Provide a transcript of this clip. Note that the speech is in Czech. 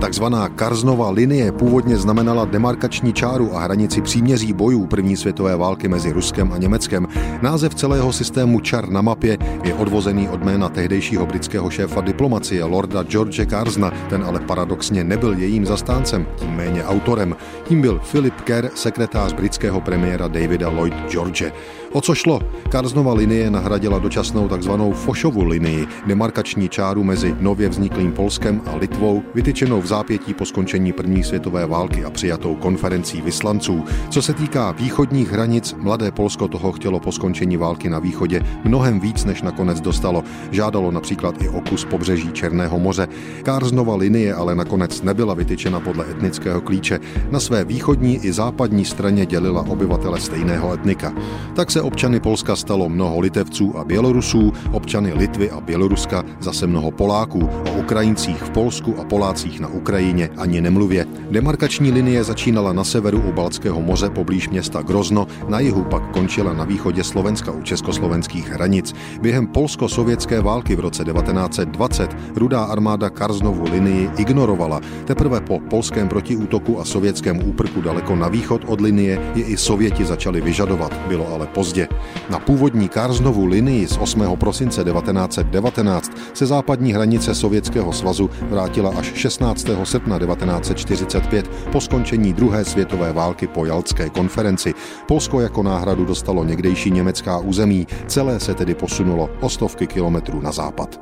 Takzvaná Karznova linie původně znamenala demarkační čáru a hranici příměří bojů první světové války mezi Ruskem a Německem. Název celého systému čar na mapě je odvozený od jména tehdejšího britského šéfa diplomacie Lorda George Carsna, ten ale paradoxně nebyl jejím zastáncem, tím méně autorem. Tím byl Philip Kerr, sekretář britského premiéra Davida Lloyd George. O co šlo? Karznova linie nahradila dočasnou takzvanou Fošovu linii, demarkační čáru mezi nově vzniklým Polskem a Litvou, vytyčenou v zápětí po skončení první světové války a přijatou konferencí vyslanců. Co se týká východních hranic, mladé Polsko toho chtělo po skončení války na východě mnohem víc, než nakonec dostalo. Žádalo například i o kus pobřeží Černého moře. Karznova linie ale nakonec nebyla vytyčena podle etnického klíče. Na své východní i západní straně dělila obyvatele stejného etnika. Tak se občany Polska stalo mnoho Litevců a Bělorusů, občany Litvy a Běloruska zase mnoho Poláků, o Ukrajincích v Polsku a Polácích na Ukrajině ani nemluvě. Demarkační linie začínala na severu u Balckého moře poblíž města Grozno, na jihu pak končila na východě Slovenska u československých hranic. Během polsko-sovětské války v roce 1920 rudá armáda Karznovu linii ignorovala. Teprve po polském protiútoku a sovětském úprku daleko na východ od linie je i Sověti začali vyžadovat. Bylo ale pozdě pozdě. Na původní Karznovu linii z 8. prosince 1919 se západní hranice Sovětského svazu vrátila až 16. srpna 1945 po skončení druhé světové války po Jaltské konferenci. Polsko jako náhradu dostalo někdejší německá území, celé se tedy posunulo o stovky kilometrů na západ.